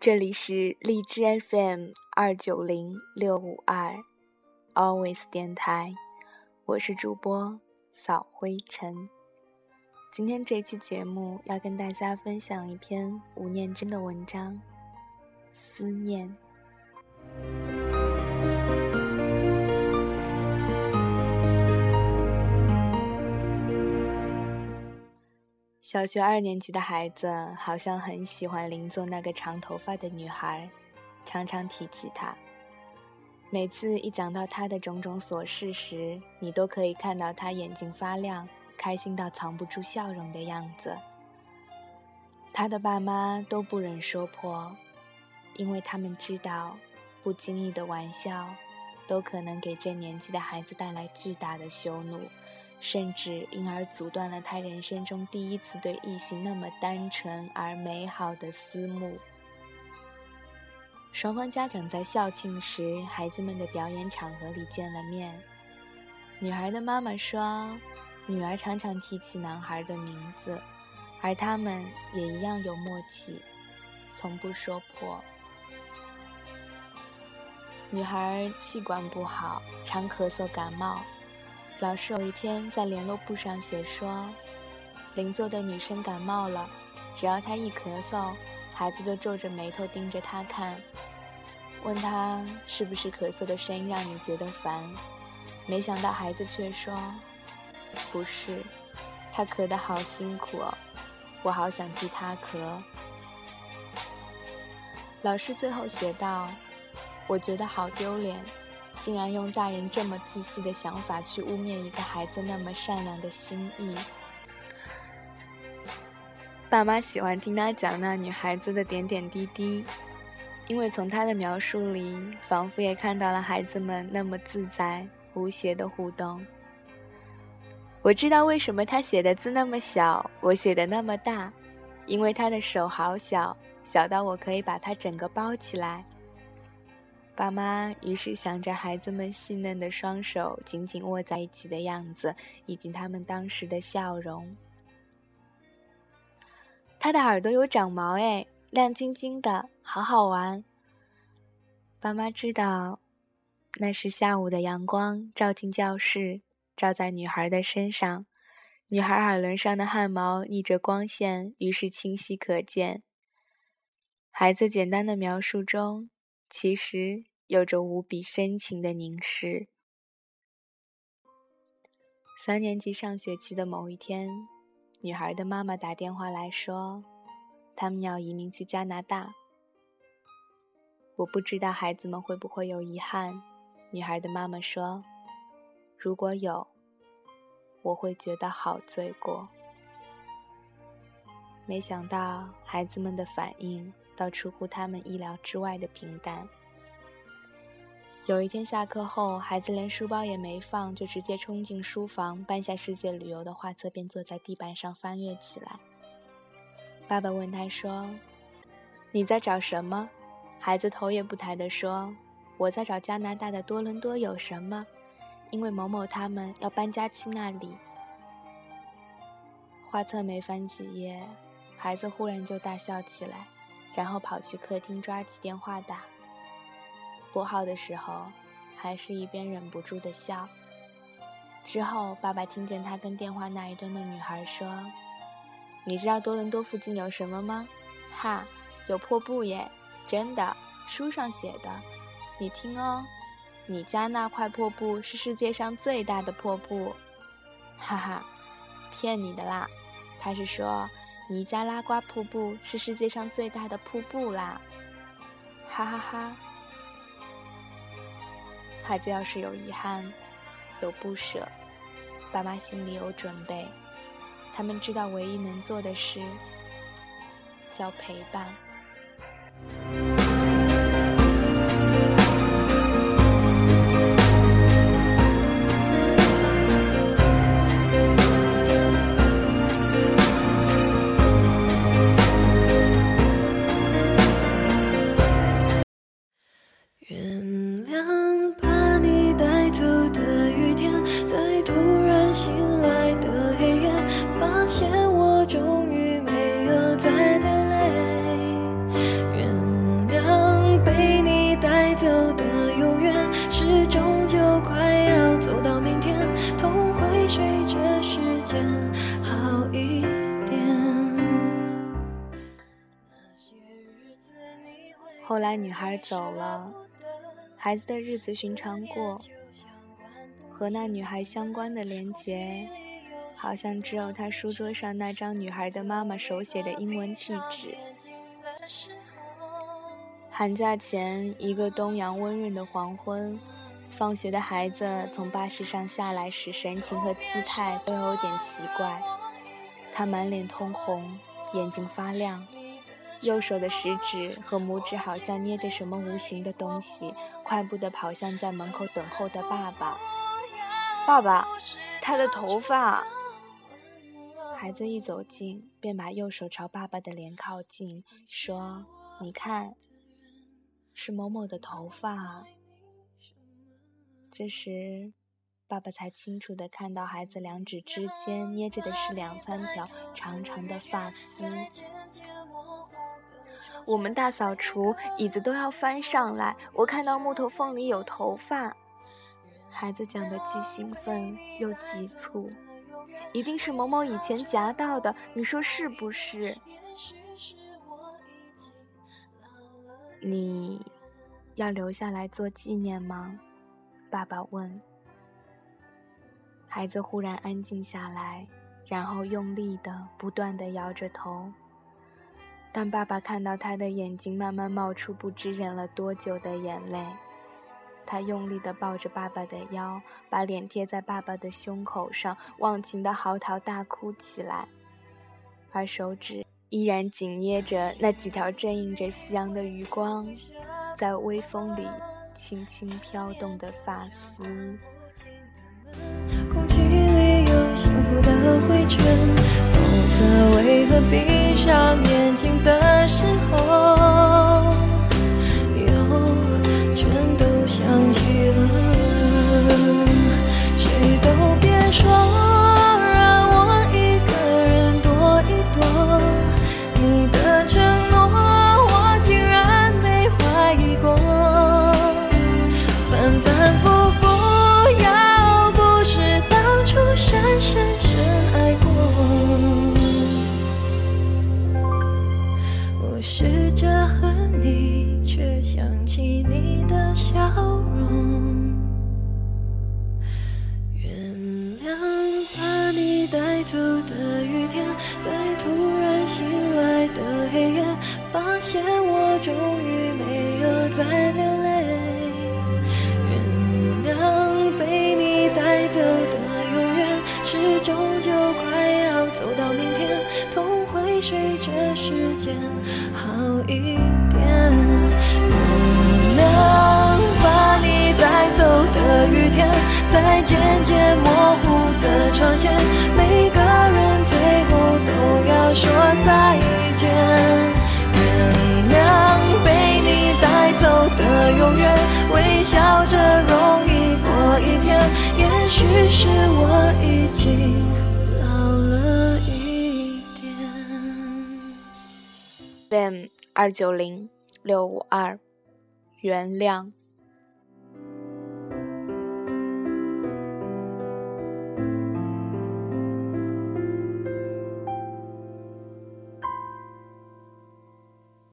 这里是荔枝 FM 二九零六五二，Always 电台，我是主播扫灰尘。今天这期节目要跟大家分享一篇吴念真的文章，《思念》。小学二年级的孩子好像很喜欢邻座那个长头发的女孩，常常提起她。每次一讲到她的种种琐事时，你都可以看到她眼睛发亮，开心到藏不住笑容的样子。她的爸妈都不忍说破，因为他们知道，不经意的玩笑，都可能给这年纪的孩子带来巨大的羞怒。甚至因而阻断了他人生中第一次对异性那么单纯而美好的思慕。双方家长在校庆时，孩子们的表演场合里见了面。女孩的妈妈说，女儿常常提起男孩的名字，而他们也一样有默契，从不说破。女孩气管不好，常咳嗽感冒。老师有一天在联络簿上写说，邻座的女生感冒了，只要她一咳嗽，孩子就皱着眉头盯着她看，问她是不是咳嗽的声音让你觉得烦。没想到孩子却说，不是，她咳得好辛苦哦，我好想替她咳。老师最后写道，我觉得好丢脸。竟然用大人这么自私的想法去污蔑一个孩子那么善良的心意。爸妈喜欢听他讲那女孩子的点点滴滴，因为从他的描述里，仿佛也看到了孩子们那么自在无邪的互动。我知道为什么他写的字那么小，我写的那么大，因为他的手好小，小到我可以把他整个包起来。爸妈于是想着孩子们细嫩的双手紧紧握在一起的样子，以及他们当时的笑容。他的耳朵有长毛哎，亮晶晶的，好好玩。爸妈知道，那是下午的阳光照进教室，照在女孩的身上，女孩耳轮上的汗毛逆着光线，于是清晰可见。孩子简单的描述中。其实有着无比深情的凝视。三年级上学期的某一天，女孩的妈妈打电话来说，他们要移民去加拿大。我不知道孩子们会不会有遗憾。女孩的妈妈说：“如果有，我会觉得好罪过。”没想到孩子们的反应。倒出乎他们意料之外的平淡。有一天下课后，孩子连书包也没放，就直接冲进书房，搬下世界旅游的画册，便坐在地板上翻阅起来。爸爸问他说：“你在找什么？”孩子头也不抬地说：“我在找加拿大的多伦多有什么，因为某某他们要搬家去那里。”画册没翻几页，孩子忽然就大笑起来。然后跑去客厅，抓起电话打。拨号的时候，还是一边忍不住的笑。之后，爸爸听见他跟电话那一端的女孩说：“你知道多伦多附近有什么吗？哈，有瀑布耶！真的，书上写的。你听哦，你家那块破布是世界上最大的瀑布。哈哈，骗你的啦，他是说。”尼加拉瓜瀑布是世界上最大的瀑布啦！哈哈哈。孩子要是有遗憾，有不舍，爸妈心里有准备。他们知道唯一能做的事叫陪伴。后来女孩走了，孩子的日子寻常过，和那女孩相关的连结。好像只有他书桌上那张女孩的妈妈手写的英文地址。寒假前一个东阳温润的黄昏，放学的孩子从巴士上下来时，神情和姿态都有点奇怪。他满脸通红，眼睛发亮，右手的食指和拇指好像捏着什么无形的东西，快步地跑向在门口等候的爸爸。爸爸，他的头发。孩子一走近，便把右手朝爸爸的脸靠近，说：“你看，是某某的头发。”这时，爸爸才清楚地看到孩子两指之间捏着的是两三条长长的发丝。我们大扫除，椅子都要翻上来，我看到木头缝里有头发。孩子讲的既兴奋又急促。一定是某某以前夹到的，你说是不是？你要留下来做纪念吗？爸爸问。孩子忽然安静下来，然后用力的、不断的摇着头。当爸爸看到他的眼睛慢慢冒出不知忍了多久的眼泪。他用力地抱着爸爸的腰，把脸贴在爸爸的胸口上，忘情地嚎啕大哭起来，而手指依然紧捏着那几条正映着夕阳的余光，在微风里轻轻飘动的发丝。空气里有幸福的灰尘，可为何闭上眼睛的时候？原谅把你带走的雨天，在突然醒来的黑夜，发现我终于没有再流泪。原谅被你带走的永远，是终究快要走到明天，痛会随着时间好一点。原谅带走的雨天，在渐渐模糊的窗前，每个人最后都要。说再见，原谅被你带走的永远，微笑着容易过一天。也许是我已经老了一点。Ben 二九零六五二，原谅。